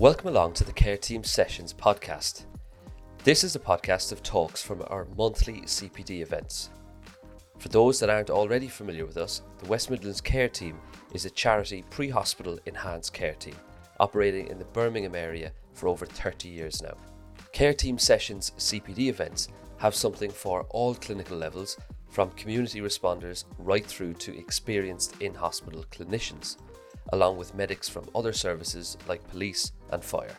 Welcome along to the Care Team Sessions podcast. This is a podcast of talks from our monthly CPD events. For those that aren't already familiar with us, the West Midlands Care Team is a charity pre hospital enhanced care team operating in the Birmingham area for over 30 years now. Care Team Sessions CPD events have something for all clinical levels, from community responders right through to experienced in hospital clinicians, along with medics from other services like police and fire.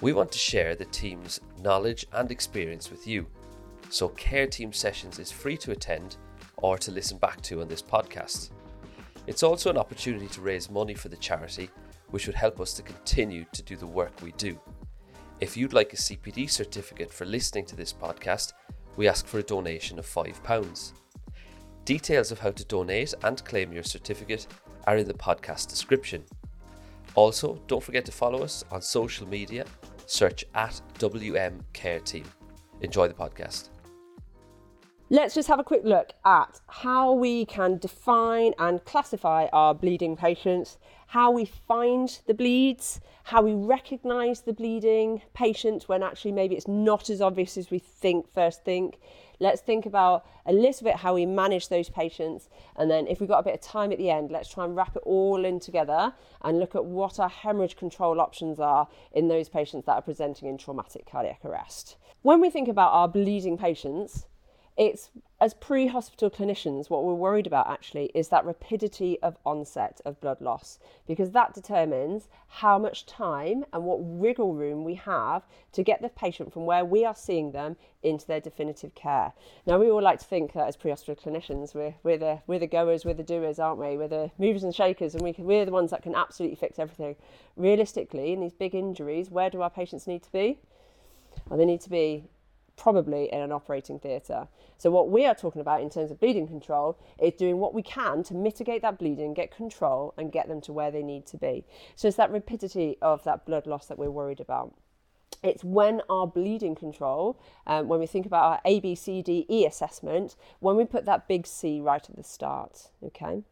We want to share the team's knowledge and experience with you, so Care Team Sessions is free to attend or to listen back to on this podcast. It's also an opportunity to raise money for the charity, which would help us to continue to do the work we do. If you'd like a CPD certificate for listening to this podcast, we ask for a donation of £5. Details of how to donate and claim your certificate are in the podcast description. Also, don't forget to follow us on social media. Search at WM Care Team. Enjoy the podcast. Let's just have a quick look at how we can define and classify our bleeding patients, how we find the bleeds, how we recognise the bleeding patient when actually maybe it's not as obvious as we think first think. Let's think about a little bit how we manage those patients, and then if we've got a bit of time at the end, let's try and wrap it all in together and look at what our hemorrhage control options are in those patients that are presenting in traumatic cardiac arrest. When we think about our bleeding patients, it's as pre hospital clinicians, what we're worried about actually is that rapidity of onset of blood loss because that determines how much time and what wriggle room we have to get the patient from where we are seeing them into their definitive care. Now, we all like to think that as pre hospital clinicians, we're, we're, the, we're the goers, we're the doers, aren't we? We're the movers and shakers, and we can, we're the ones that can absolutely fix everything. Realistically, in these big injuries, where do our patients need to be? Well, they need to be probably in an operating theatre. So, what we are talking about in terms of bleeding control is doing what we can to mitigate that bleeding, get control, and get them to where they need to be. So, it's that rapidity of that blood loss that we're worried about. It's when our bleeding control, um, when we think about our A, B, C, D, E assessment, when we put that big C right at the start. Okay.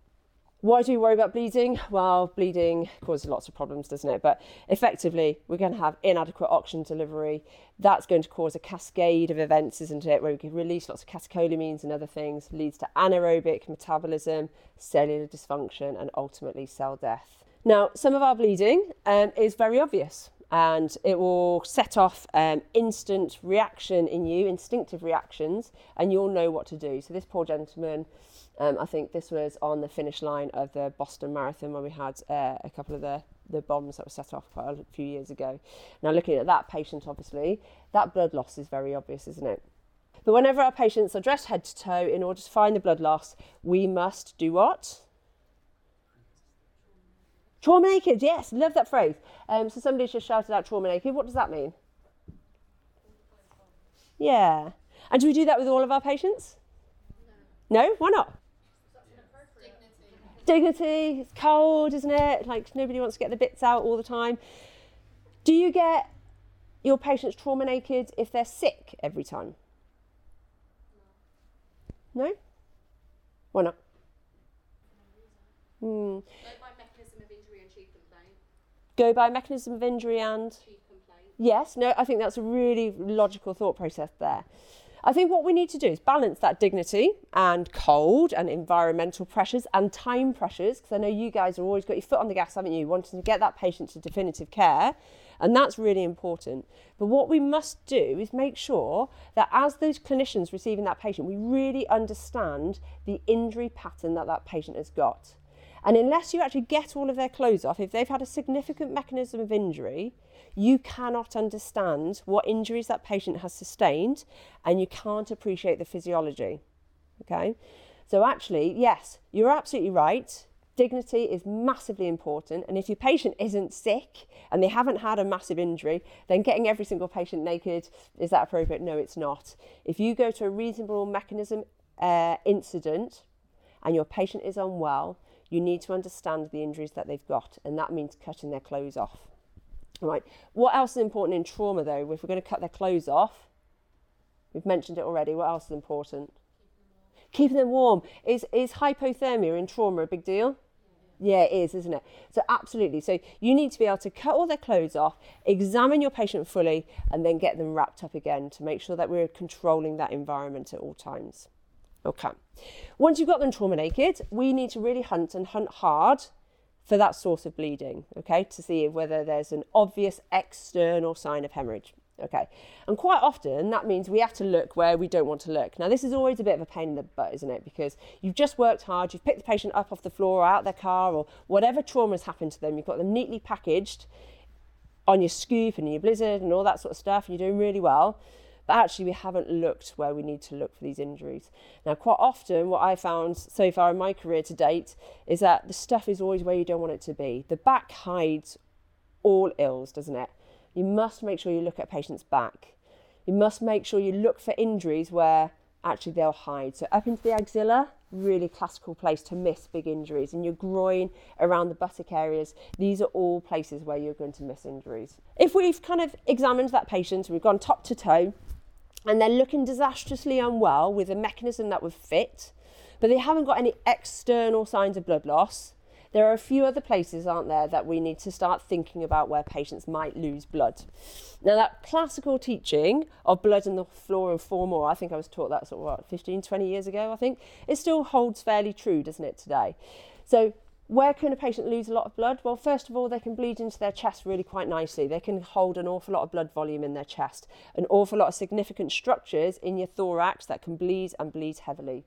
Why do we worry about bleeding? Well, bleeding causes lots of problems, doesn't it? But effectively, we're going to have inadequate oxygen delivery. That's going to cause a cascade of events, isn't it? Where we can release lots of catecholamines and other things, leads to anaerobic metabolism, cellular dysfunction, and ultimately cell death. Now, some of our bleeding um, is very obvious and it will set off um, instant reaction in you, instinctive reactions, and you'll know what to do. So, this poor gentleman um, I think this was on the finish line of the Boston Marathon when we had uh, a couple of the, the bombs that were set off quite a few years ago. Now, looking at that patient, obviously, that blood loss is very obvious, isn't it? But whenever our patients are dressed head to toe, in order to find the blood loss, we must do what? Trauma naked, yes, love that phrase. Um, so somebody just shouted out trauma naked. What does that mean? Yeah. And do we do that with all of our patients? No, no? why not? Dignity. It's cold, isn't it? Like nobody wants to get the bits out all the time. Do you get your patients trauma naked if they're sick every time? No? Why not? Hmm. Go by mechanism of injury and. Go by mechanism of injury and? Chief complaint. Yes, no, I think that's a really logical thought process there. I think what we need to do is balance that dignity and cold and environmental pressures and time pressures, because I know you guys have always got your foot on the gas, haven't you, wanting to get that patient to definitive care. And that's really important. But what we must do is make sure that as those clinicians receiving that patient, we really understand the injury pattern that that patient has got. And unless you actually get all of their clothes off, if they've had a significant mechanism of injury, you cannot understand what injuries that patient has sustained and you can't appreciate the physiology. Okay? So, actually, yes, you're absolutely right. Dignity is massively important. And if your patient isn't sick and they haven't had a massive injury, then getting every single patient naked, is that appropriate? No, it's not. If you go to a reasonable mechanism uh, incident and your patient is unwell, you need to understand the injuries that they've got, and that means cutting their clothes off. Right. What else is important in trauma, though? If we're going to cut their clothes off, we've mentioned it already. What else is important? Keeping them warm. Is, is hypothermia in trauma a big deal? Yeah, it is, isn't it? So, absolutely. So, you need to be able to cut all their clothes off, examine your patient fully, and then get them wrapped up again to make sure that we're controlling that environment at all times. Okay. Once you've got them trauma naked, we need to really hunt and hunt hard for that source of bleeding, okay, to see whether there's an obvious external sign of hemorrhage. Okay, and quite often that means we have to look where we don't want to look. Now, this is always a bit of a pain in the butt, isn't it? Because you've just worked hard, you've picked the patient up off the floor or out their car, or whatever trauma has happened to them, you've got them neatly packaged on your scoop and your blizzard and all that sort of stuff, and you're doing really well. But actually, we haven't looked where we need to look for these injuries. Now, quite often, what I found so far in my career to date is that the stuff is always where you don't want it to be. The back hides all ills, doesn't it? You must make sure you look at a patient's back. You must make sure you look for injuries where actually they'll hide. So up into the axilla, really classical place to miss big injuries. In your groin, around the buttock areas, these are all places where you're going to miss injuries. If we've kind of examined that patient, we've gone top to toe, and they're looking disastrously unwell with a mechanism that would fit, but they haven't got any external signs of blood loss, there are a few other places, aren't there, that we need to start thinking about where patients might lose blood. Now, that classical teaching of blood in the floor and four more, I think I was taught that sort of what, 15, 20 years ago, I think, it still holds fairly true, doesn't it, today? So, where can a patient lose a lot of blood? Well, first of all, they can bleed into their chest really quite nicely. They can hold an awful lot of blood volume in their chest, an awful lot of significant structures in your thorax that can bleed and bleed heavily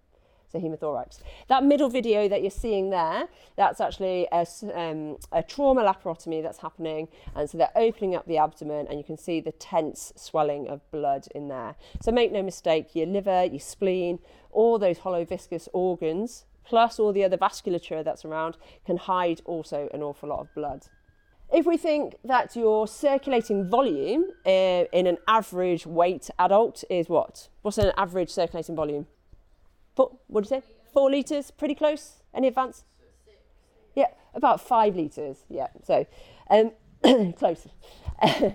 so hemothorax. That middle video that you're seeing there, that's actually a, um, a trauma laparotomy that's happening. And so they're opening up the abdomen and you can see the tense swelling of blood in there. So make no mistake, your liver, your spleen, all those hollow viscous organs, plus all the other vasculature that's around, can hide also an awful lot of blood. If we think that your circulating volume uh, in an average weight adult is what? What's an average circulating volume? Four, what do you say? Four litres, pretty close. Any advance? Yeah, about five litres. Yeah, so um, close.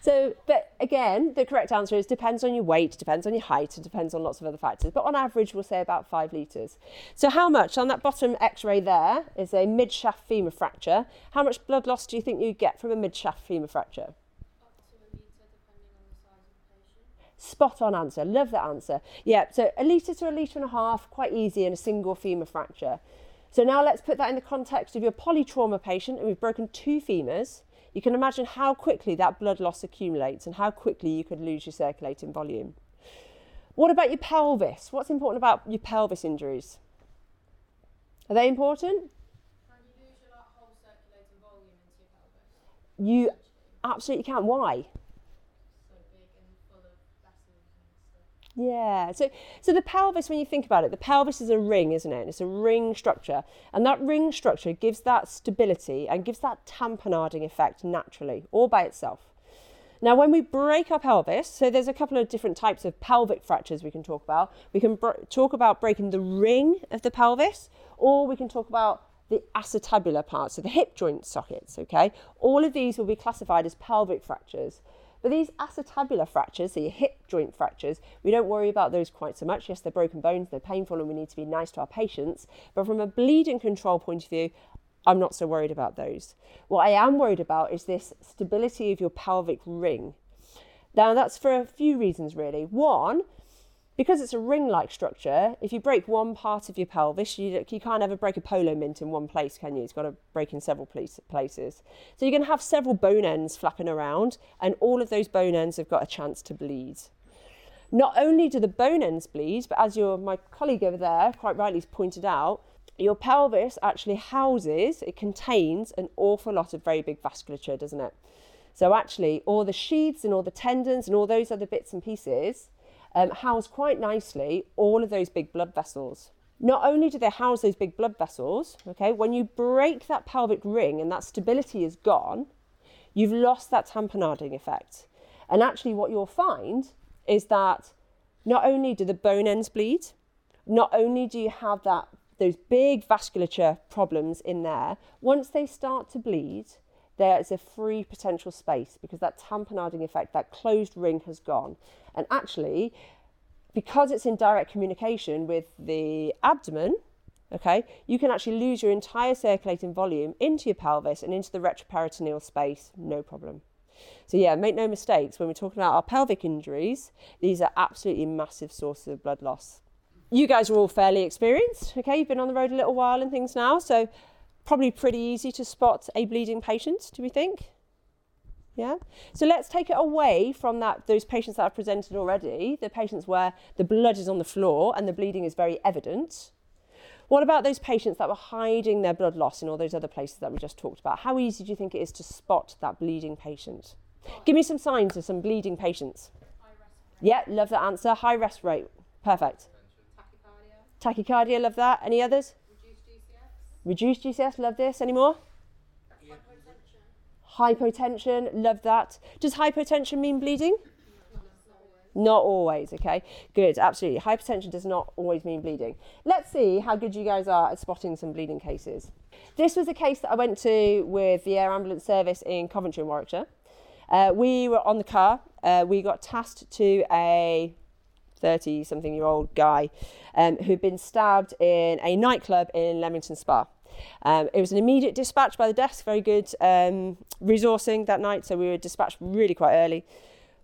so, but again, the correct answer is depends on your weight, depends on your height, and depends on lots of other factors. But on average, we'll say about five litres. So, how much on that bottom x ray there is a mid shaft femur fracture? How much blood loss do you think you get from a mid shaft femur fracture? Spot on answer. Love that answer. Yeah, so a litre to a litre and a half, quite easy in a single femur fracture. So now let's put that in the context of your polytrauma patient and we've broken two femurs. You can imagine how quickly that blood loss accumulates and how quickly you could lose your circulating volume. What about your pelvis? What's important about your pelvis injuries? Are they important? You absolutely can. Why? Yeah. So, so the pelvis, when you think about it, the pelvis is a ring, isn't it? It's a ring structure, and that ring structure gives that stability and gives that tamponading effect naturally, all by itself. Now, when we break our pelvis, so there's a couple of different types of pelvic fractures we can talk about. We can br- talk about breaking the ring of the pelvis, or we can talk about the acetabular part, so the hip joint sockets. Okay, all of these will be classified as pelvic fractures. But these acetabular fractures, so your hip joint fractures, we don't worry about those quite so much. Yes, they're broken bones, they're painful, and we need to be nice to our patients. But from a bleeding control point of view, I'm not so worried about those. What I am worried about is this stability of your pelvic ring. Now, that's for a few reasons, really. One, because it's a ring-like structure, if you break one part of your pelvis, you, you can't ever break a polo mint in one place, can you? It's got to break in several place, places. So you're going to have several bone ends flapping around, and all of those bone ends have got a chance to bleed. Not only do the bone ends bleed, but as your my colleague over there quite rightly has pointed out, your pelvis actually houses, it contains an awful lot of very big vasculature, doesn't it? So actually, all the sheaths and all the tendons and all those other bits and pieces um, house quite nicely all of those big blood vessels. Not only do they house those big blood vessels, okay, when you break that pelvic ring and that stability is gone, you've lost that tamponading effect. And actually, what you'll find is that not only do the bone ends bleed, not only do you have that those big vasculature problems in there, once they start to bleed, there is a free potential space because that tamponading effect, that closed ring has gone. And actually, because it's in direct communication with the abdomen, okay, you can actually lose your entire circulating volume into your pelvis and into the retroperitoneal space, no problem. So, yeah, make no mistakes, when we're talking about our pelvic injuries, these are absolutely massive sources of blood loss. You guys are all fairly experienced, okay? You've been on the road a little while and things now, so probably pretty easy to spot a bleeding patient, do we think? Yeah. So let's take it away from that those patients that I've presented already, the patients where the blood is on the floor and the bleeding is very evident. What about those patients that were hiding their blood loss in all those other places that we just talked about? How easy do you think it is to spot that bleeding patient? Give me some signs of some bleeding patients. Yeah, love that answer. High rest rate. Perfect. Tachycardia, Tachycardia, love that. Any others? Reduced GCS, love this. Any more? hypotension, Hypotension, love that. Does hypotension mean bleeding? Not always, okay? Good, absolutely. Hypertension does not always mean bleeding. Let's see how good you guys are at spotting some bleeding cases. This was a case that I went to with the Air Ambulance Service in Coventry and Warwickshire. Uh, we were on the car. Uh, we got tasked to a 30 something year old guy um, who'd been stabbed in a nightclub in Leamington Spa. Um, it was an immediate dispatch by the desk, very good um, resourcing that night, so we were dispatched really quite early.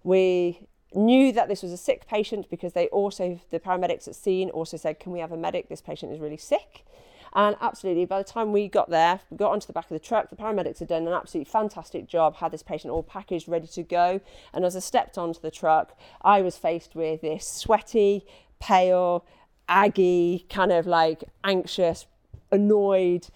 We knew that this was a sick patient because they also, the paramedics at scene also said, Can we have a medic? This patient is really sick. And absolutely, by the time we got there, we got onto the back of the truck, the paramedics had done an absolutely fantastic job, had this patient all packaged, ready to go. And as I stepped onto the truck, I was faced with this sweaty, pale, aggy, kind of like anxious, annoyed,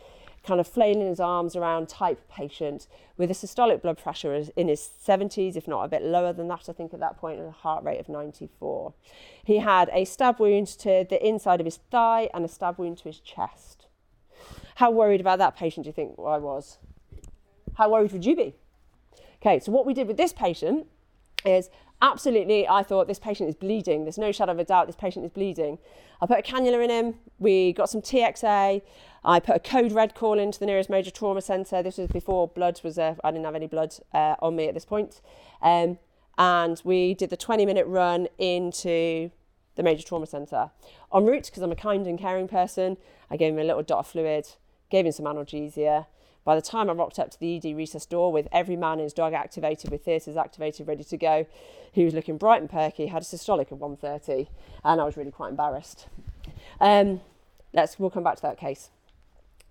kind of flailing his arms around type patient with a systolic blood pressure in his 70s, if not a bit lower than that, I think at that point, and a heart rate of 94. He had a stab wound to the inside of his thigh and a stab wound to his chest. How worried about that patient do you think I was? How worried would you be? Okay, so what we did with this patient is absolutely, I thought this patient is bleeding. There's no shadow of a doubt this patient is bleeding. I put a cannula in him. We got some TXA. I put a code red call into the nearest major trauma centre. This was before blood was, uh, I didn't have any blood uh, on me at this point. Um, and we did the 20 minute run into the major trauma centre. En route, because I'm a kind and caring person, I gave him a little dot of fluid, gave him some analgesia. By the time I rocked up to the ED resus door with every man in his dog activated, with theatres activated, ready to go, he was looking bright and perky, had a systolic of 130, and I was really quite embarrassed. Um, let's, we'll come back to that case.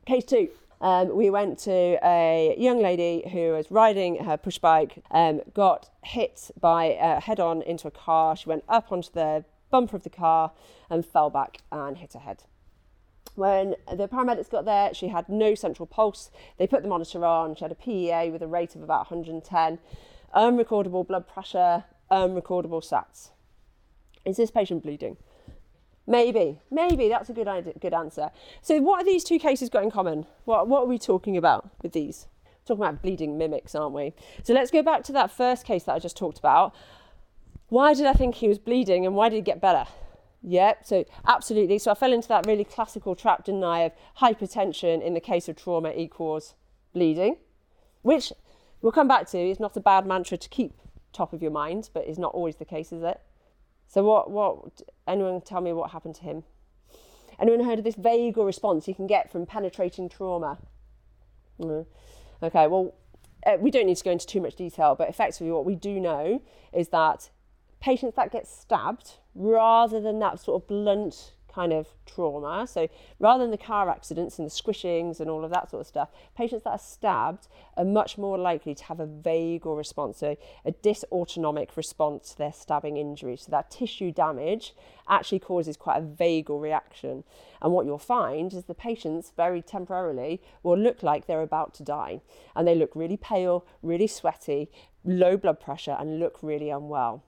Case two. Um, we went to a young lady who was riding her push bike, um, got hit by uh, head on into a car. She went up onto the bumper of the car and fell back and hit her head. When the paramedics got there, she had no central pulse. They put the monitor on. She had a PEA with a rate of about 110, unrecordable blood pressure, unrecordable SATs. Is this patient bleeding? Maybe, maybe that's a good idea, good answer. So, what are these two cases got in common? What what are we talking about with these? We're talking about bleeding mimics, aren't we? So let's go back to that first case that I just talked about. Why did I think he was bleeding, and why did he get better? Yep, so absolutely. So I fell into that really classical trap, didn't I, of hypertension in the case of trauma equals bleeding, which we'll come back to. It's not a bad mantra to keep top of your mind, but is not always the case, is it? So what? What? Anyone tell me what happened to him? Anyone heard of this vagal response you can get from penetrating trauma? Okay. Well, uh, we don't need to go into too much detail, but effectively, what we do know is that patients that get stabbed, rather than that sort of blunt kind of trauma, so rather than the car accidents and the squishings and all of that sort of stuff, patients that are stabbed are much more likely to have a vagal response, so a dysautonomic response to their stabbing injury. So that tissue damage actually causes quite a vagal reaction. And what you'll find is the patients very temporarily will look like they're about to die. And they look really pale, really sweaty, low blood pressure, and look really unwell.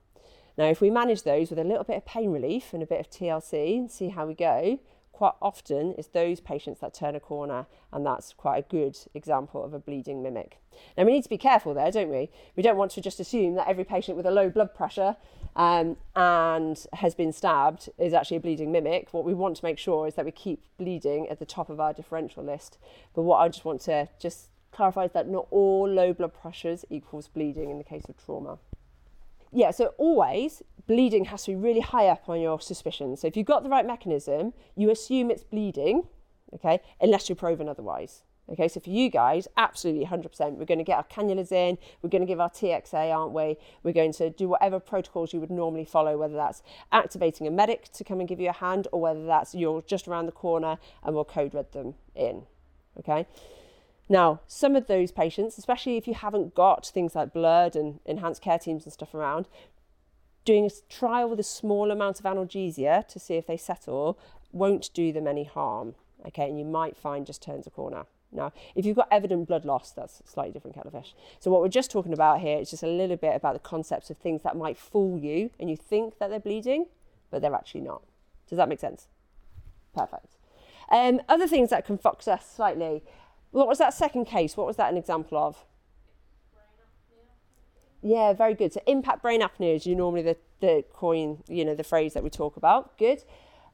Now, if we manage those with a little bit of pain relief and a bit of TLC and see how we go, quite often it's those patients that turn a corner, and that's quite a good example of a bleeding mimic. Now, we need to be careful there, don't we? We don't want to just assume that every patient with a low blood pressure um, and has been stabbed is actually a bleeding mimic. What we want to make sure is that we keep bleeding at the top of our differential list. But what I just want to just clarify is that not all low blood pressures equals bleeding in the case of trauma yeah, so always bleeding has to be really high up on your suspicion. So if you've got the right mechanism, you assume it's bleeding, okay, unless you're proven otherwise. Okay, so for you guys, absolutely 100%. We're going to get our cannulas in, we're going to give our TXA, aren't we? We're going to do whatever protocols you would normally follow, whether that's activating a medic to come and give you a hand, or whether that's you're just around the corner and we'll code red them in. Okay, now some of those patients, especially if you haven't got things like blurred and enhanced care teams and stuff around, doing a trial with a small amount of analgesia to see if they settle won't do them any harm. Okay, and you might find just turns a corner. Now, if you've got evident blood loss, that's a slightly different kettle of fish. So what we're just talking about here is just a little bit about the concepts of things that might fool you and you think that they're bleeding, but they're actually not. Does that make sense? Perfect. Um, other things that can fox us slightly. What was that second case? What was that an example of? Yeah, very good. So impact brain apnea is normally the, the coin, you know, the phrase that we talk about. Good.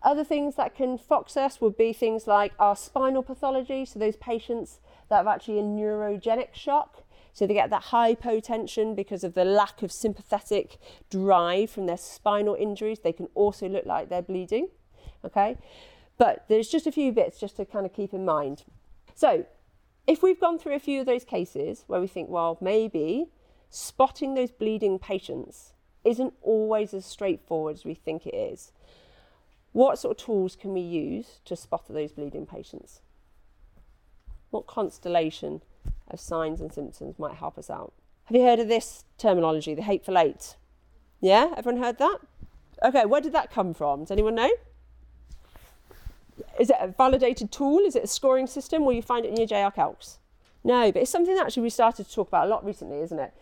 Other things that can fox us would be things like our spinal pathology, so those patients that have actually a neurogenic shock. So they get that hypotension because of the lack of sympathetic drive from their spinal injuries. They can also look like they're bleeding. Okay, but there's just a few bits just to kind of keep in mind. So if we've gone through a few of those cases where we think, well, maybe spotting those bleeding patients isn't always as straightforward as we think it is. What sort of tools can we use to spot those bleeding patients? What constellation of signs and symptoms might help us out? Have you heard of this terminology, the hateful eight? Yeah, everyone heard that? Okay, where did that come from? Does anyone know? Is it a validated tool? Is it a scoring system? Will you find it in your JRCALCs? No, but it's something that actually we started to talk about a lot recently, isn't it?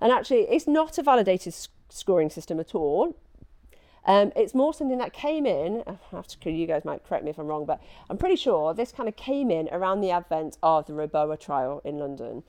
And actually, it's not a validated scoring system at all. Um, it's more something that came in, to, you guys might correct me if I'm wrong, but I'm pretty sure this kind of came in around the advent of the REBOA trial in London.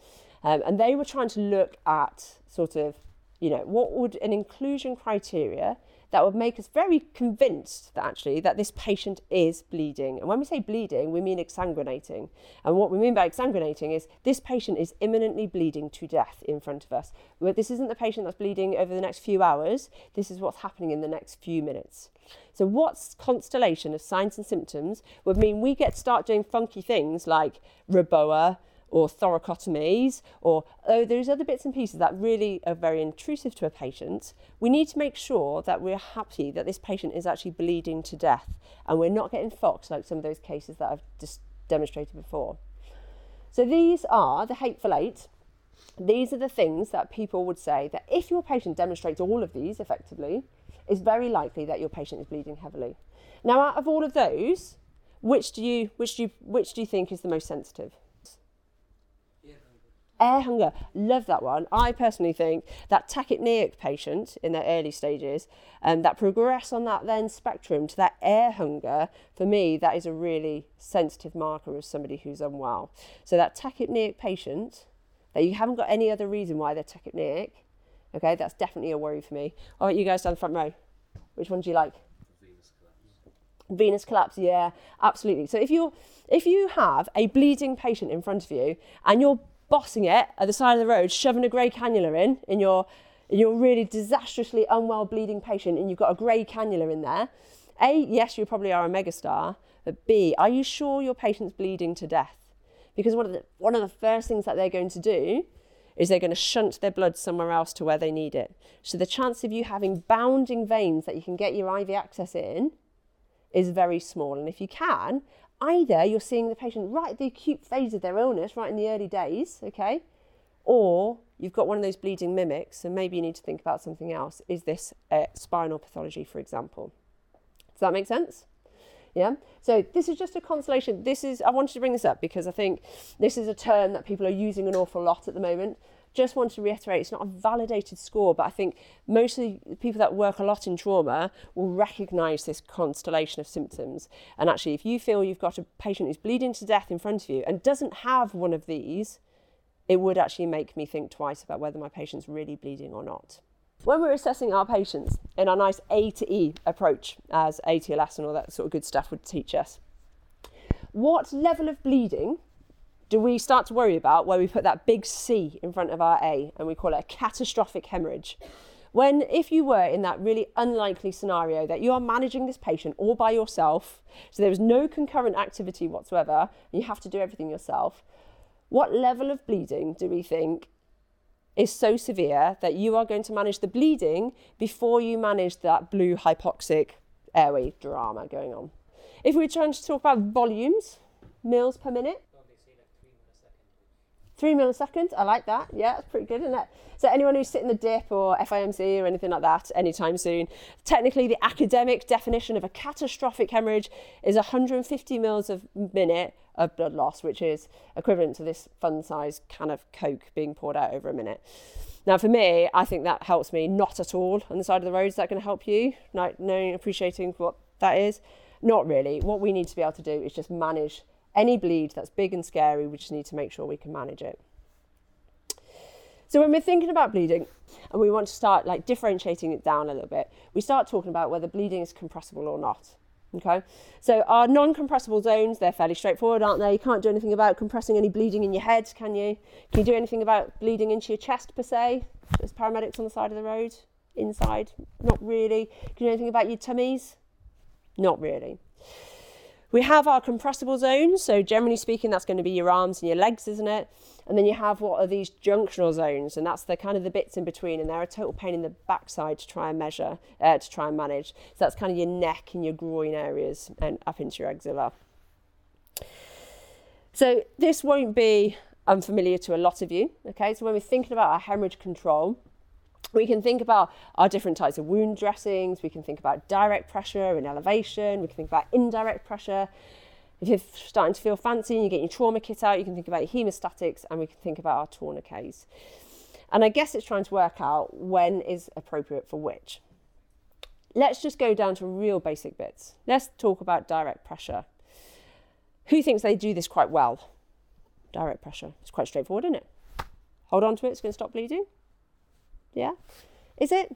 Um, and they were trying to look at sort of, you know, what would an inclusion criteria that would make us very convinced that actually that this patient is bleeding. And when we say bleeding, we mean exsanguinating. And what we mean by exsanguinating is this patient is imminently bleeding to death in front of us. This isn't the patient that's bleeding over the next few hours. This is what's happening in the next few minutes. So what constellation of signs and symptoms would mean we get to start doing funky things like REBOA, or thoracotomies, or oh, there's other bits and pieces that really are very intrusive to a patient, we need to make sure that we're happy that this patient is actually bleeding to death and we're not getting foxed like some of those cases that I've just demonstrated before. So these are the hateful eight. These are the things that people would say that if your patient demonstrates all of these effectively, it's very likely that your patient is bleeding heavily. Now, out of all of those, which do you which do you, which do you think is the most sensitive? Air hunger, love that one. I personally think that tachypneic patient in their early stages um, that progress on that then spectrum to that air hunger, for me, that is a really sensitive marker of somebody who's unwell. So that tachypneic patient, that you haven't got any other reason why they're tachypneic, okay, that's definitely a worry for me. All right, you guys down the front row. Which one do you like? Venous collapse, yeah, absolutely. So if you if you have a bleeding patient in front of you and you're bossing it at the side of the road, shoving a grey cannula in, in your, in your really disastrously unwell bleeding patient, and you've got a grey cannula in there, A, yes, you probably are a megastar, but B, are you sure your patient's bleeding to death? Because one of the, one of the first things that they're going to do is they're going to shunt their blood somewhere else to where they need it. So the chance of you having bounding veins that you can get your IV access in is very small. And if you can, either you're seeing the patient right at the acute phase of their illness, right in the early days, okay, or you've got one of those bleeding mimics, and maybe you need to think about something else. Is this a spinal pathology, for example? Does that make sense? Yeah. So this is just a consolation. This is I wanted to bring this up because I think this is a term that people are using an awful lot at the moment just want to reiterate it's not a validated score, but I think most of the people that work a lot in trauma will recognise this constellation of symptoms. And actually, if you feel you've got a patient who's bleeding to death in front of you and doesn't have one of these, it would actually make me think twice about whether my patient's really bleeding or not. When we're assessing our patients in our nice A to E approach, as ATLS and all that sort of good stuff would teach us, what level of bleeding do we start to worry about where we put that big C in front of our A and we call it a catastrophic hemorrhage? When, if you were in that really unlikely scenario that you are managing this patient all by yourself, so there is no concurrent activity whatsoever, and you have to do everything yourself, what level of bleeding do we think is so severe that you are going to manage the bleeding before you manage that blue hypoxic airway drama going on? If we're trying to talk about volumes, mils per minute, Three milliseconds, I like that. Yeah, that's pretty good, isn't it? So anyone who's sitting the dip or FIMC or anything like that anytime soon, technically the academic definition of a catastrophic hemorrhage is 150 mils a minute of blood loss, which is equivalent to this fun size can of Coke being poured out over a minute. Now, for me, I think that helps me not at all on the side of the road. Is that going to help you? Like knowing, appreciating what that is? Not really. What we need to be able to do is just manage any bleed that's big and scary, we just need to make sure we can manage it. So when we're thinking about bleeding and we want to start like differentiating it down a little bit, we start talking about whether bleeding is compressible or not. Okay, so our non-compressible zones, they're fairly straightforward, aren't they? You can't do anything about compressing any bleeding in your head, can you? Can you do anything about bleeding into your chest per se? There's paramedics on the side of the road, inside, not really. Can you do anything about your tummies? Not really. We have our compressible zones, so generally speaking, that's going to be your arms and your legs, isn't it? And then you have what are these junctional zones, and that's the kind of the bits in between, and they're a total pain in the backside to try and measure, uh, to try and manage. So that's kind of your neck and your groin areas and up into your axilla. So this won't be unfamiliar to a lot of you, okay? So when we're thinking about our hemorrhage control, we can think about our different types of wound dressings. We can think about direct pressure and elevation. We can think about indirect pressure. If you're starting to feel fancy and you get your trauma kit out, you can think about your hemostatics and we can think about our tourniquets. And I guess it's trying to work out when is appropriate for which. Let's just go down to real basic bits. Let's talk about direct pressure. Who thinks they do this quite well? Direct pressure. It's quite straightforward, isn't it? Hold on to it, it's going to stop bleeding. Yeah? Is it?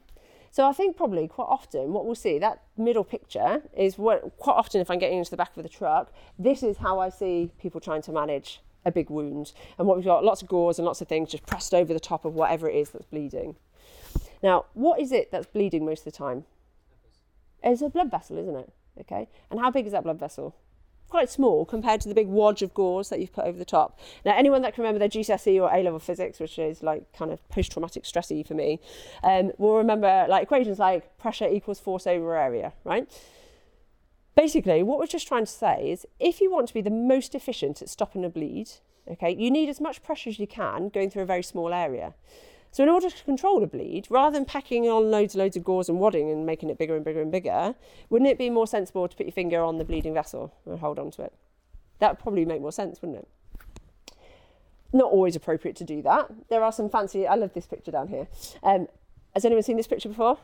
So I think probably quite often what we'll see, that middle picture is what quite often if I'm getting into the back of the truck, this is how I see people trying to manage a big wound. And what we've got lots of gauze and lots of things just pressed over the top of whatever it is that's bleeding. Now, what is it that's bleeding most of the time? It's a blood vessel, isn't it? Okay. And how big is that blood vessel? Quite small compared to the big wodge of gauze that you've put over the top. Now, anyone that can remember their GCSE or A level physics, which is like kind of post traumatic stressy for me, um, will remember like equations like pressure equals force over area, right? Basically, what we're just trying to say is if you want to be the most efficient at stopping a bleed, okay, you need as much pressure as you can going through a very small area. So in order to control a bleed, rather than packing on loads and loads of gauze and wadding and making it bigger and bigger and bigger, wouldn't it be more sensible to put your finger on the bleeding vessel and hold on to it? That would probably make more sense, wouldn't it? Not always appropriate to do that. There are some fancy, I love this picture down here. Um, has anyone seen this picture before?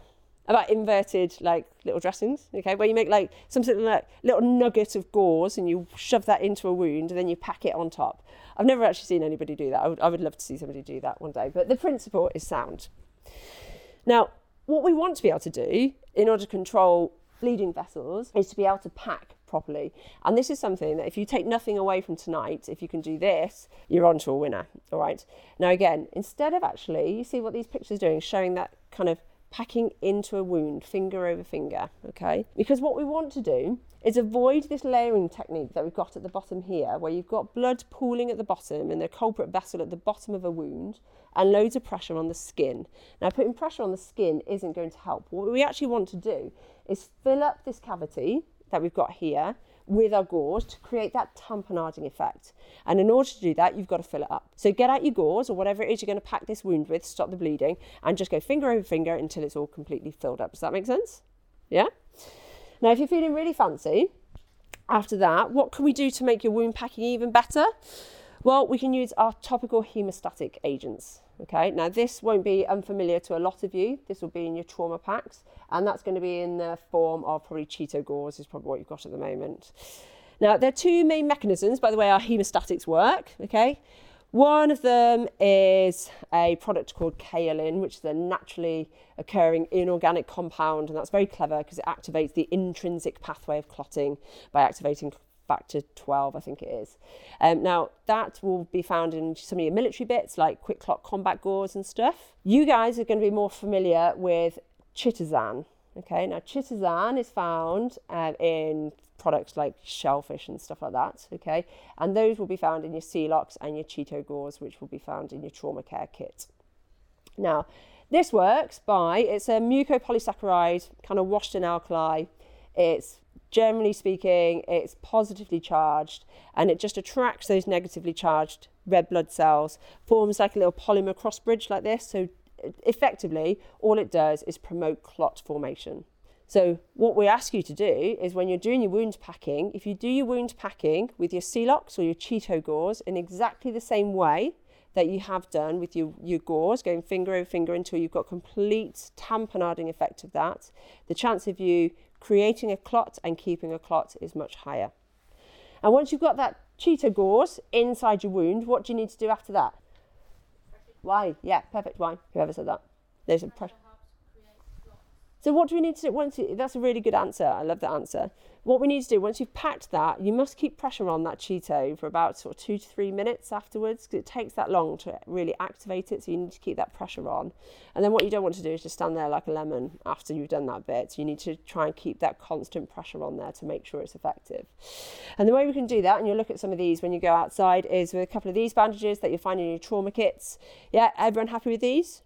About inverted like little dressings, okay, where you make like some sort of like little nugget of gauze and you shove that into a wound and then you pack it on top. I've never actually seen anybody do that. I would, I would love to see somebody do that one day, but the principle is sound. Now, what we want to be able to do in order to control bleeding vessels is to be able to pack properly. And this is something that if you take nothing away from tonight, if you can do this, you're on to a winner. All right. Now, again, instead of actually, you see what these pictures are doing, showing that kind of packing into a wound, finger over finger, okay? Because what we want to do is avoid this layering technique that we've got at the bottom here, where you've got blood pooling at the bottom and the culprit vessel at the bottom of a wound and loads of pressure on the skin. Now, putting pressure on the skin isn't going to help. What we actually want to do is fill up this cavity that we've got here with our gauze to create that tamponading effect. And in order to do that, you've got to fill it up. So get out your gauze or whatever it is you're going to pack this wound with, to stop the bleeding, and just go finger over finger until it's all completely filled up. Does that make sense? Yeah? Now, if you're feeling really fancy, after that, what can we do to make your wound packing even better? Well, we can use our topical hemostatic agents. Okay, now this won't be unfamiliar to a lot of you. This will be in your trauma packs, and that's going to be in the form of probably ChitoGauze, is probably what you've got at the moment. Now, there are two main mechanisms, by the way, our hemostatics work. Okay, one of them is a product called kaolin, which is a naturally occurring inorganic compound, and that's very clever because it activates the intrinsic pathway of clotting by activating factor 12, I think it is. Um, now, that will be found in some of your military bits like QuikClot combat gauze and stuff. You guys are going to be more familiar with chitosan. Okay, now chitosan is found um, in products like shellfish and stuff like that. Okay, and those will be found in your Celox and your ChitoGauze, which will be found in your trauma care kit. Now, this works by it's a mucopolysaccharide, kind of washed in alkali. It's generally speaking, it's positively charged and it just attracts those negatively charged red blood cells, forms like a little polymer cross bridge like this. So effectively, all it does is promote clot formation. So what we ask you to do is when you're doing your wound packing, if you do your wound packing with your Celox or your ChitoGauze in exactly the same way that you have done with your, your gauze, going finger over finger until you've got complete tamponading effect of that, the chance of you creating a clot and keeping a clot is much higher. And once you've got that ChitoGauze inside your wound, what do you need to do after that? Why? Yeah, perfect wine. Whoever said that. There's a pressure. So what do we need to do once? You, that's a really good answer. I love that answer. What we need to do once you've packed that, you must keep pressure on that Chito for about sort of two to three minutes afterwards because it takes that long to really activate it. So you need to keep that pressure on. And then what you don't want to do is just stand there like a lemon after you've done that bit. You need to try and keep that constant pressure on there to make sure it's effective. And the way we can do that, and you'll look at some of these when you go outside, is with a couple of these bandages that you'll find in your trauma kits. Yeah, everyone happy with these?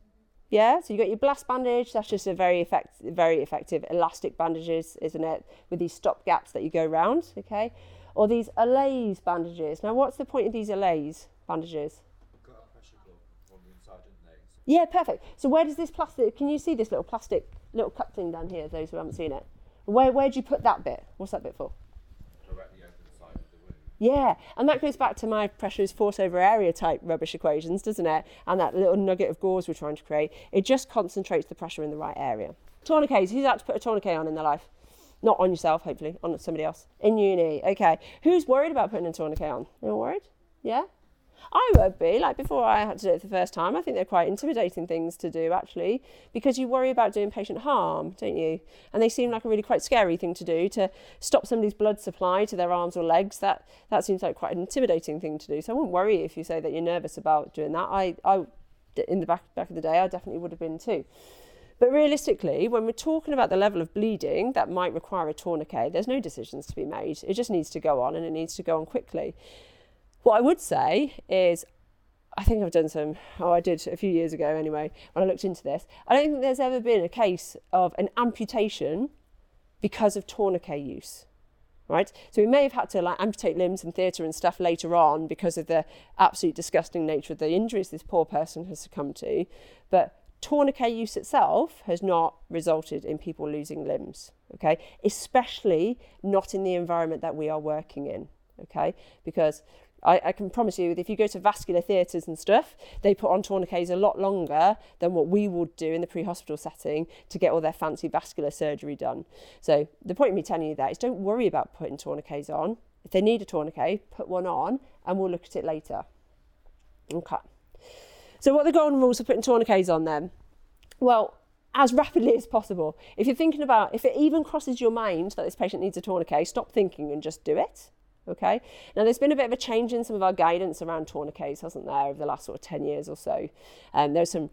Yeah, so you got your blast bandage. That's just a very effect, very effective elastic bandages, isn't it? With these stop gaps that you go round, okay? Or these OLAES bandages. Now, what's the point of these OLAES bandages? Yeah, perfect. So where does this plastic? Can you see this little plastic little cut thing down here? Those who haven't seen it, where where do you put that bit? What's that bit for? Yeah, and that goes back to my pressure is force over area type rubbish equations, doesn't it? And that little nugget of gauze we're trying to create, it just concentrates the pressure in the right area. Tourniquets, who's had to put a tourniquet on in their life? Not on yourself, hopefully, on somebody else. In uni, okay. Who's worried about putting a tourniquet on? You're worried? Yeah? I would be, like before I had to do it the first time, I think they're quite intimidating things to do actually, because you worry about doing patient harm, don't you? And they seem like a really quite scary thing to do to stop somebody's blood supply to their arms or legs. That that seems like quite an intimidating thing to do. So I wouldn't worry if you say that you're nervous about doing that. I, I in the back back of the day, I definitely would have been too. But realistically, when we're talking about the level of bleeding that might require a tourniquet, there's no decisions to be made. It just needs to go on and it needs to go on quickly. What I would say is, I think I've done some, oh, I did a few years ago anyway, when I looked into this. I don't think there's ever been a case of an amputation because of tourniquet use. Right? So we may have had to like amputate limbs in theatre and stuff later on because of the absolute disgusting nature of the injuries this poor person has succumbed to. But tourniquet use itself has not resulted in people losing limbs, okay? Especially not in the environment that we are working in, okay? Because I, I, can promise you if you go to vascular theatres and stuff, they put on tourniquets a lot longer than what we would do in the pre-hospital setting to get all their fancy vascular surgery done. So the point of me telling you that is don't worry about putting tourniquets on. If they need a tourniquet, put one on and we'll look at it later. Okay. So what are the golden rules for putting tourniquets on then? Well, as rapidly as possible. If you're thinking about, if it even crosses your mind that this patient needs a tourniquet, stop thinking and just do it. Okay. Now, there's been a bit of a change in some of our guidance around tourniquets, hasn't there, over the last sort of 10 years or so. Um, there's some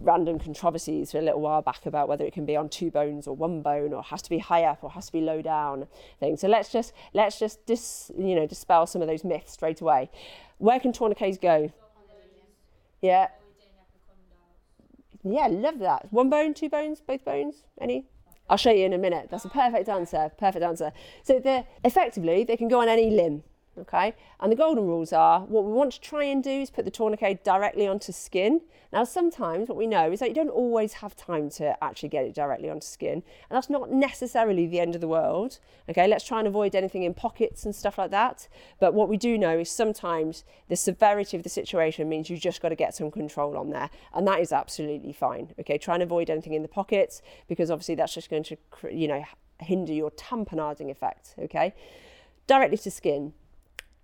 random controversies for a little while back about whether it can be on two bones or one bone or has to be high up or has to be low down thing. So let's just let's just dis, you know dispel some of those myths straight away. Where can tourniquets go? Yeah. Yeah, love that. One bone, two bones, both bones, any? I'll show you in a minute. That's a perfect answer. Perfect answer. So they're effectively they can go on any limb. Okay, and the golden rules are what we want to try and do is put the tourniquet directly onto skin. Now, sometimes what we know is that you don't always have time to actually get it directly onto skin, and that's not necessarily the end of the world. Okay, let's try and avoid anything in pockets and stuff like that. But what we do know is sometimes the severity of the situation means you just got to get some control on there, and that is absolutely fine. Okay, try and avoid anything in the pockets because obviously that's just going to, you know, hinder your tamponading effect. Okay, directly to skin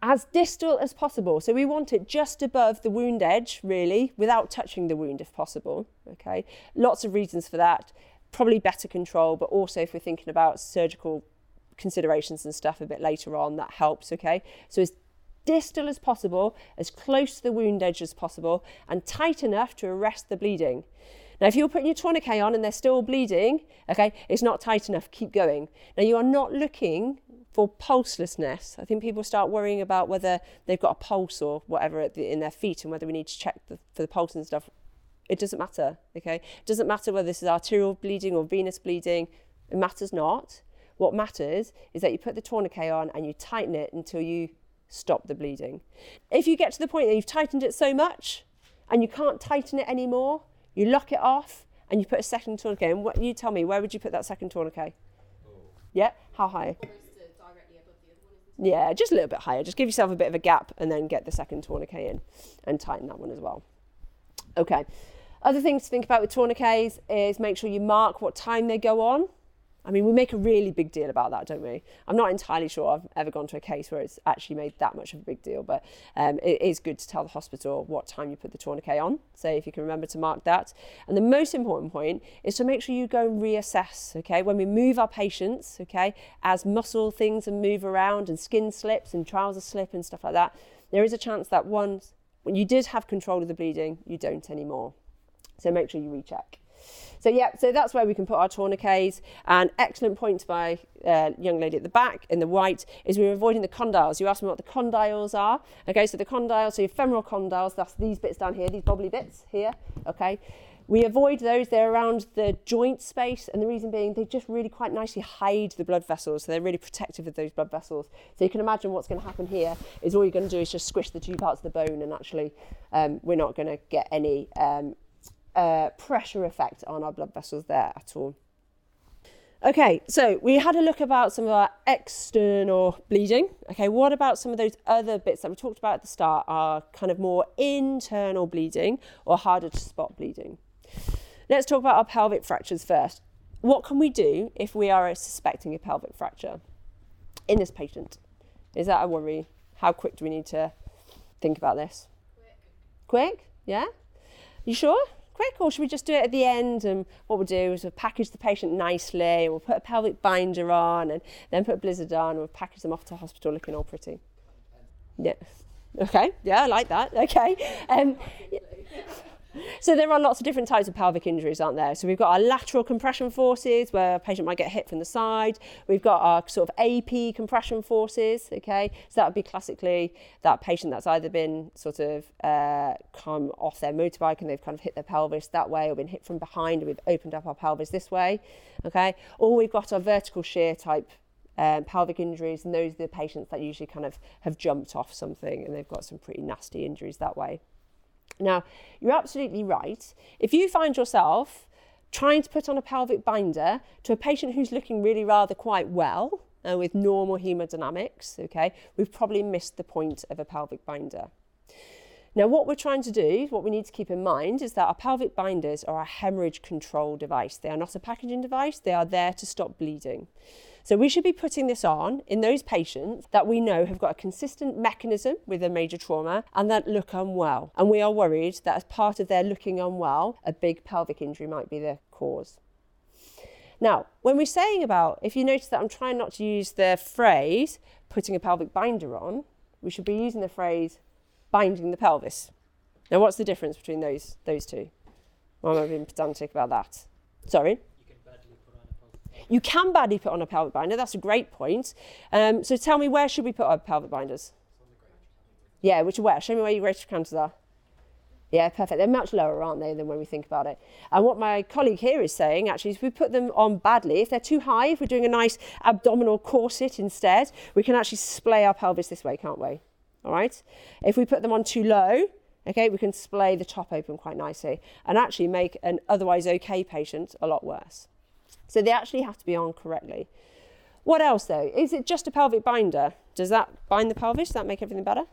as distal as possible. So we want it just above the wound edge, really, without touching the wound if possible. Okay, lots of reasons for that. Probably better control, but also if we're thinking about surgical considerations and stuff a bit later on that helps, okay? So as distal as possible, as close to the wound edge as possible, and tight enough to arrest the bleeding. Now, if you're putting your tourniquet on and they're still bleeding, okay, it's not tight enough, keep going. Now, you are not looking for pulselessness. I think people start worrying about whether they've got a pulse or whatever the, in their feet and whether we need to check the, for the pulse and stuff. It doesn't matter, okay? It doesn't matter whether this is arterial bleeding or venous bleeding. It matters not. What matters is that you put the tourniquet on and you tighten it until you stop the bleeding. If you get to the point that you've tightened it so much and you can't tighten it anymore, you lock it off and you put a second tourniquet. And what you tell me, where would you put that second tourniquet? Oh. Yeah, how high? Almost uh, directly above the other one, isn't it? Yeah, just a little bit higher. Just give yourself a bit of a gap and then get the second tourniquet in and tighten that one as well. Okay. Other things to think about with tourniquets is make sure you mark what time they go on. I mean, we make a really big deal about that, don't we? I'm not entirely sure I've ever gone to a case where it's actually made that much of a big deal, but um, it is good to tell the hospital what time you put the tourniquet on. So if you can remember to mark that. And the most important point is to make sure you go and reassess, okay? When we move our patients, okay, as muscle things and move around and skin slips and trousers slip and stuff like that, there is a chance that once, when you did have control of the bleeding, you don't anymore. So make sure you recheck. So yeah, so that's where we can put our tourniquets. And excellent point by uh, young lady at the back in the white is we're avoiding the condyles. You asked me what the condyles are. Okay, so the condyles, so your femoral condyles, that's these bits down here, these bobbly bits here. Okay. We avoid those, they're around the joint space, and the reason being they just really quite nicely hide the blood vessels, so they're really protective of those blood vessels. So you can imagine what's going to happen here is all you're going to do is just squish the two parts of the bone, and actually, um, we're not going to get any um, uh, pressure effect on our blood vessels there at all. Okay, so we had a look about some of our external bleeding. Okay, what about some of those other bits that we talked about at the start are kind of more internal bleeding or harder to spot bleeding? Let's talk about our pelvic fractures first. What can we do if we are suspecting a pelvic fracture in this patient? Is that a worry? How quick do we need to think about this? Quick. Quick? Yeah? You sure? Quick? Or should we just do it at the end? And what we'll do is we'll package the patient nicely, we'll put a pelvic binder on, and then put a blizzard on, and we'll package them off to hospital looking all pretty. Yeah. Okay. Yeah, I like that. Okay. Um, so there are lots of different types of pelvic injuries, aren't there? So we've got our lateral compression forces, where a patient might get hit from the side. We've got our sort of AP compression forces, okay? So that would be classically that patient that's either been sort of uh, come off their motorbike and they've kind of hit their pelvis that way, or been hit from behind and we've opened up our pelvis this way, okay? Or we've got our vertical shear type um, pelvic injuries, and those are the patients that usually kind of have jumped off something and they've got some pretty nasty injuries that way. Now, you're absolutely right. If you find yourself trying to put on a pelvic binder to a patient who's looking really rather quite well uh, with normal hemodynamics, okay, we've probably missed the point of a pelvic binder. Now, what we're trying to do, what we need to keep in mind, is that our pelvic binders are a hemorrhage control device. They are not a packaging device, they are there to stop bleeding. So we should be putting this on in those patients that we know have got a consistent mechanism with a major trauma and that look unwell. And we are worried that as part of their looking unwell, a big pelvic injury might be the cause. Now, when we're saying about, if you notice that I'm trying not to use the phrase putting a pelvic binder on, we should be using the phrase binding the pelvis. Now, what's the difference between those those two? Why am I being pedantic about that? Sorry. You can badly put on a pelvic binder. That's a great point. Um, so tell me, where should we put our pelvic binders? Yeah, which where? Show me where your greater trochanters are. Yeah, perfect. They're much lower, aren't they, than when we think about it. And what my colleague here is saying, actually, is if we put them on badly, if they're too high, if we're doing a nice abdominal corset instead, we can actually splay our pelvis this way, can't we? All right. If we put them on too low, okay, we can splay the top open quite nicely and actually make an otherwise okay patient a lot worse. So they actually have to be on correctly. What else though? Is it just a pelvic binder? Does that bind the pelvis? Does that make everything better?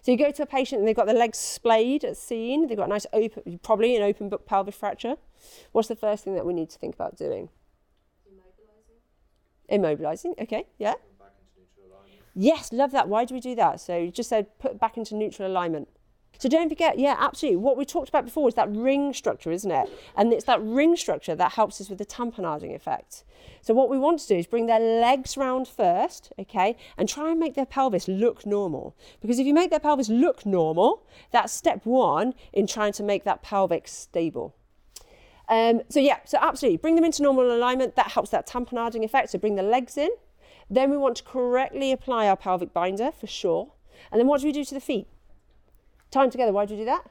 So you go to a patient and they've got their legs splayed at scene, they've got a nice open, probably an open book pelvic fracture. What's the first thing that we need to think about doing? Immobilizing. Immobilizing, okay, yeah. Yes, love that. Why do we do that? So you just said put back into neutral alignment. So don't forget, yeah, absolutely. What we talked about before is that ring structure, isn't it? And it's that ring structure that helps us with the tamponading effect. So what we want to do is bring their legs round first, okay, and try and make their pelvis look normal. Because if you make their pelvis look normal, that's step one in trying to make that pelvic stable. Um, so yeah, so absolutely, bring them into normal alignment. That helps that tamponading effect. So bring the legs in. Then we want to correctly apply our pelvic binder for sure. And then what do we do to the feet? Time together. Why do you do that?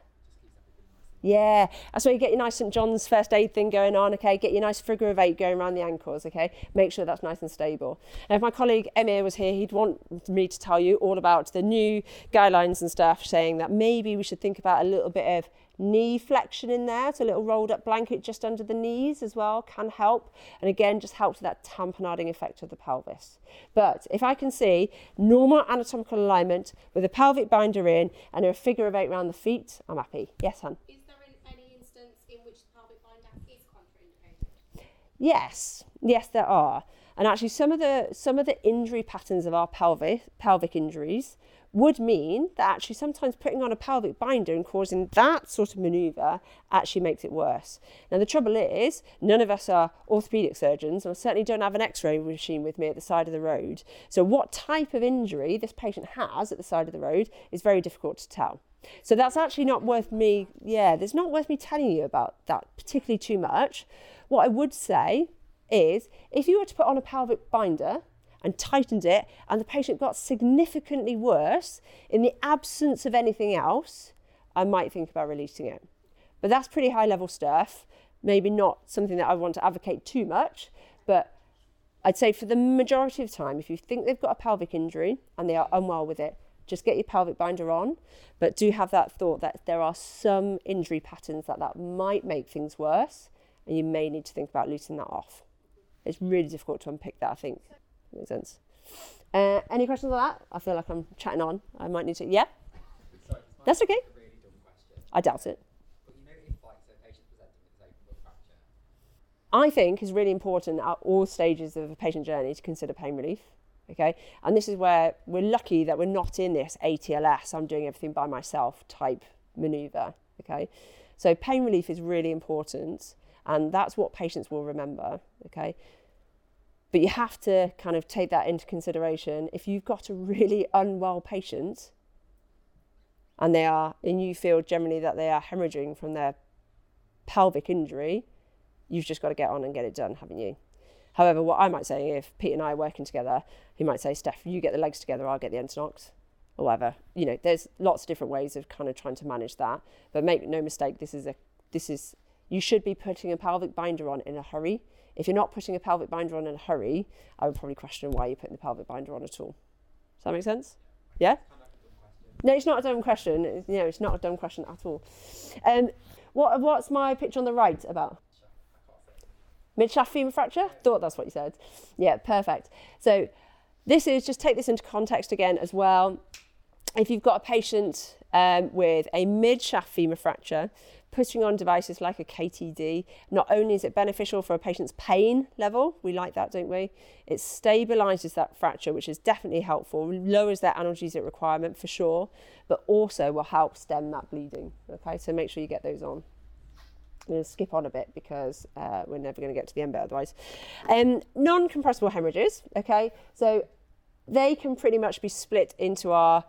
Yeah, that's where you get your nice St John's first aid thing going on. Okay, get your nice figure of eight going around the ankles. Okay, make sure that's nice and stable. And if my colleague Emir was here, he'd want me to tell you all about the new guidelines and stuff, saying that maybe we should think about a little bit of knee flexion in there, so a little rolled up blanket just under the knees as well can help. And again, just helps with that tamponading effect of the pelvis. But if I can see normal anatomical alignment with a pelvic binder in and a figure of eight around the feet, I'm happy. Yes, hon. Is there any instance in which the pelvic binder is contraindicated? Yes, yes, there are. And actually, some of the some of the injury patterns of our pelvic pelvic injuries would mean that actually sometimes putting on a pelvic binder and causing that sort of maneuver actually makes it worse. Now, the trouble is, none of us are orthopedic surgeons, and I certainly don't have an x ray machine with me at the side of the road. So, what type of injury this patient has at the side of the road is very difficult to tell. So, that's actually not worth me, yeah, there's not worth me telling you about that particularly too much. What I would say is if you were to put on a pelvic binder, and tightened it, and the patient got significantly worse in the absence of anything else, I might think about releasing it. But that's pretty high level stuff. Maybe not something that I want to advocate too much, but I'd say for the majority of time, if you think they've got a pelvic injury and they are unwell with it, just get your pelvic binder on. But do have that thought that there are some injury patterns that that might make things worse, and you may need to think about loosening that off. It's really difficult to unpick that, I think. Makes sense. Uh, any questions on that? I feel like I'm chatting on. I might need to. Yeah? Sorry, That's okay. Really. I doubt it. I think is really important at all stages of a patient journey to consider pain relief. Okay, and this is where we're lucky that we're not in this ATLS, I'm doing everything by myself type maneuver. Okay, so pain relief is really important, and that's what patients will remember. Okay, but you have to kind of take that into consideration. If you've got a really unwell patient, and they are, and you feel generally that they are hemorrhaging from their pelvic injury, you've just got to get on and get it done, haven't you? However, what I might say, if Pete and I are working together, he might say, Steph, you get the legs together, I'll get the Entonox, or whatever. You know, there's lots of different ways of kind of trying to manage that. But make no mistake, this is a, this is, you should be putting a pelvic binder on in a hurry. If you're not putting a pelvic binder on in a hurry, I would probably question why you're putting the pelvic binder on at all. Does that make sense? Yeah? No, it's not a dumb question. It's, you know, it's not a dumb question at all. Um, what, what's my picture on the right about? Mid-shaft femur fracture? Thought that's what you said. Yeah, perfect. So this is, just take this into context again as well. If you've got a patient um, with a mid-shaft femur fracture, putting on devices like a KTD, not only is it beneficial for a patient's pain level, we like that, don't we? It stabilizes that fracture, which is definitely helpful, lowers their analgesic requirement for sure, but also will help stem that bleeding. Okay, so make sure you get those on. I'm going to skip on a bit because uh, we're never going to get to the end bit otherwise. Um, non compressible hemorrhages, okay, so they can pretty much be split into our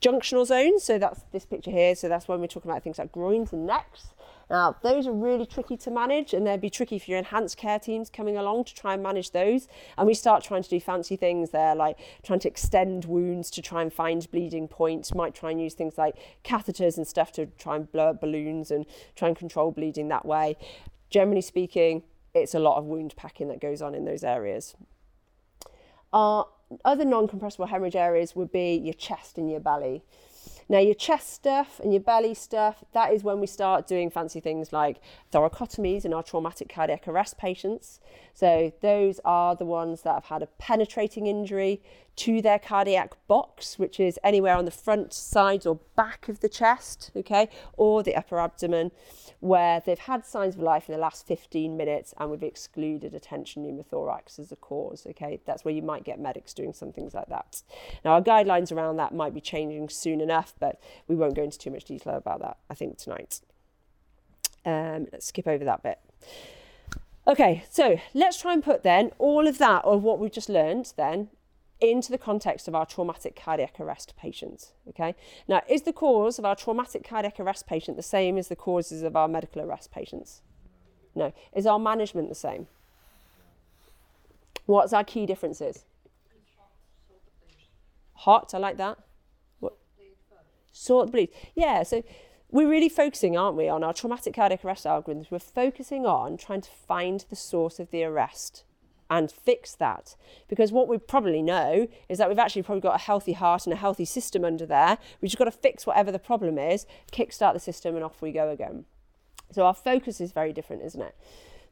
junctional zones. So that's this picture here. So that's when we're talking about things like groins and necks. Now, those are really tricky to manage, and they'd be tricky for your enhanced care teams coming along to try and manage those. And we start trying to do fancy things there, like trying to extend wounds to try and find bleeding points. Might try and use things like catheters and stuff to try and blow up balloons and try and control bleeding that way. Generally speaking, it's a lot of wound packing that goes on in those areas. Our other non-compressible hemorrhage areas would be your chest and your belly. Now, your chest stuff and your belly stuff, that is when we start doing fancy things like thoracotomies in our traumatic cardiac arrest patients. So, those are the ones that have had a penetrating injury to their cardiac box, which is anywhere on the front, sides, or back of the chest, okay, or the upper abdomen, where they've had signs of life in the last 15 minutes and we've excluded a tension pneumothorax as a cause, okay. That's where you might get medics doing some things like that. Now, our guidelines around that might be changing soon enough but we won't go into too much detail about that, I think, tonight. Um, let's skip over that bit. Okay, so let's try and put then all of that or what we've just learned then into the context of our traumatic cardiac arrest patients. Okay, now is the cause of our traumatic cardiac arrest patient the same as the causes of our medical arrest patients? No. Is our management the same? What's our key differences? Hot, I like that. What? Sort the bleed. Yeah, so we're really focusing, aren't we, on our traumatic cardiac arrest algorithms. We're focusing on trying to find the source of the arrest and fix that. Because what we probably know is that we've actually probably got a healthy heart and a healthy system under there. We've just got to fix whatever the problem is, kickstart the system, and off we go again. So our focus is very different, isn't it?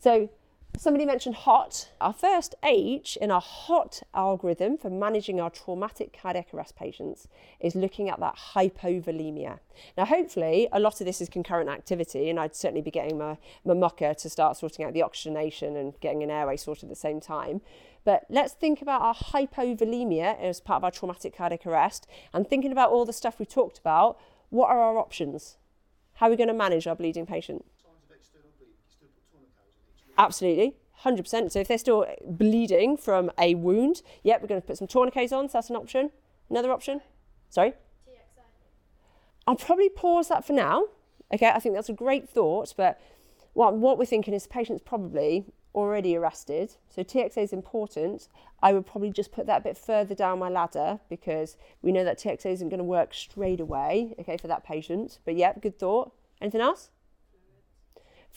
So Somebody mentioned HOT. Our first H in our HOT algorithm for managing our traumatic cardiac arrest patients is looking at that hypovolemia. Now, hopefully, a lot of this is concurrent activity, and I'd certainly be getting my, my mucker to start sorting out the oxygenation and getting an airway sorted at the same time. But let's think about our hypovolemia as part of our traumatic cardiac arrest and thinking about all the stuff we've talked about. What are our options? How are we going to manage our bleeding patient? Absolutely, 100%. So if they're still bleeding from a wound, yep, we're going to put some tourniquets on. So that's an option. Another option? Sorry? TXA. I'll probably pause that for now. Okay, I think that's a great thought, but what, what we're thinking is the patient's probably already arrested. So TXA is important. I would probably just put that a bit further down my ladder because we know that TXA isn't going to work straight away, okay, for that patient. But yeah, good thought. Anything else?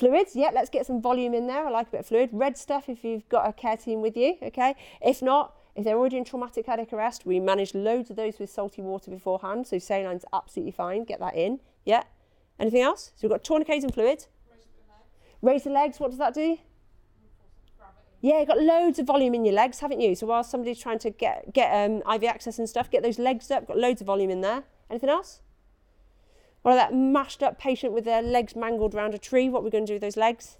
Fluids, yeah, let's get some volume in there. I like a bit of fluid. Red stuff if you've got a care team with you, okay? If not, if they're already in traumatic cardiac arrest, we manage loads of those with salty water beforehand, so saline's absolutely fine. Get that in, yeah. Anything else? So we've got tourniquets and fluid. Raise the legs, what does that do? Yeah, you've got loads of volume in your legs, haven't you? So while somebody's trying to get, get um, IV access and stuff, get those legs up, got loads of volume in there. Anything else? What about that mashed up patient with their legs mangled round a tree? What are we going to do with those legs?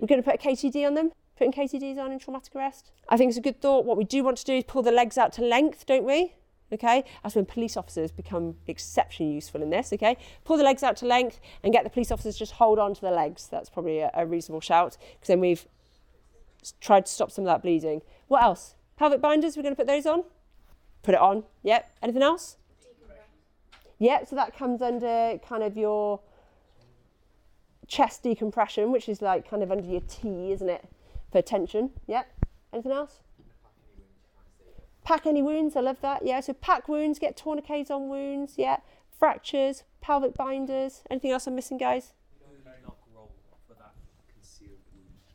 We're going to put a KTD on them? Putting KTDs on in traumatic arrest? I think it's a good thought. What we do want to do is pull the legs out to length, don't we? Okay, that's when police officers become exceptionally useful in this. Okay, pull the legs out to length and get the police officers just hold on to the legs. That's probably a, a reasonable shout because then we've tried to stop some of that bleeding. What else? Pelvic binders, we're going to put those on? Put it on. Yep. Anything else? Yep, so that comes under kind of your chest decompression, which is like kind of under your T, isn't it? For tension. Yep. Anything else? Pack any wounds, I love that. Yeah, so pack wounds, get tourniquets on wounds. Yeah. Fractures, pelvic binders. Anything else I'm missing, guys?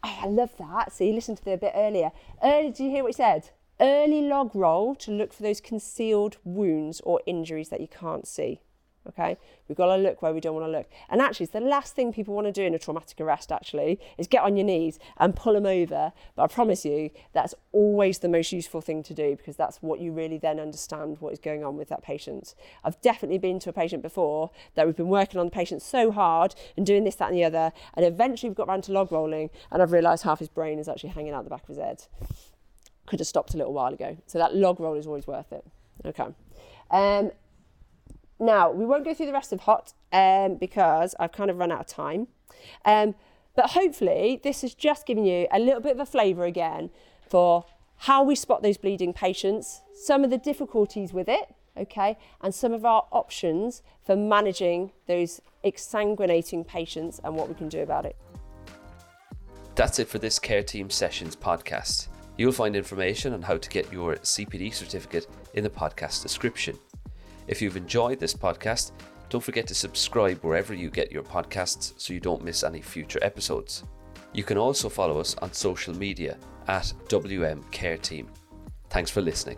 Oh, I love that. So you listened to the bit earlier. Early, did you hear what he said? Early log roll to look for those concealed wounds or injuries that you can't see. Okay, we've got to look where we don't want to look. And actually, it's the last thing people want to do in a traumatic arrest, actually, is get on your knees and pull them over. But I promise you, that's always the most useful thing to do because that's what you really then understand what is going on with that patient. I've definitely been to a patient before that we've been working on the patient so hard and doing this, that, and the other. And eventually, we've got round to log rolling, and I've realised half his brain is actually hanging out the back of his head could have stopped a little while ago. So that log roll is always worth it. Okay. Um, now, we won't go through the rest of HOT um, because I've kind of run out of time. Um, but hopefully, this has just given you a little bit of a flavour again for how we spot those bleeding patients, some of the difficulties with it, okay, and some of our options for managing those exsanguinating patients and what we can do about it. That's it for this Care Team Sessions podcast. You'll find information on how to get your CPD certificate in the podcast description. If you've enjoyed this podcast, don't forget to subscribe wherever you get your podcasts so you don't miss any future episodes. You can also follow us on social media at WM Care Team. Thanks for listening.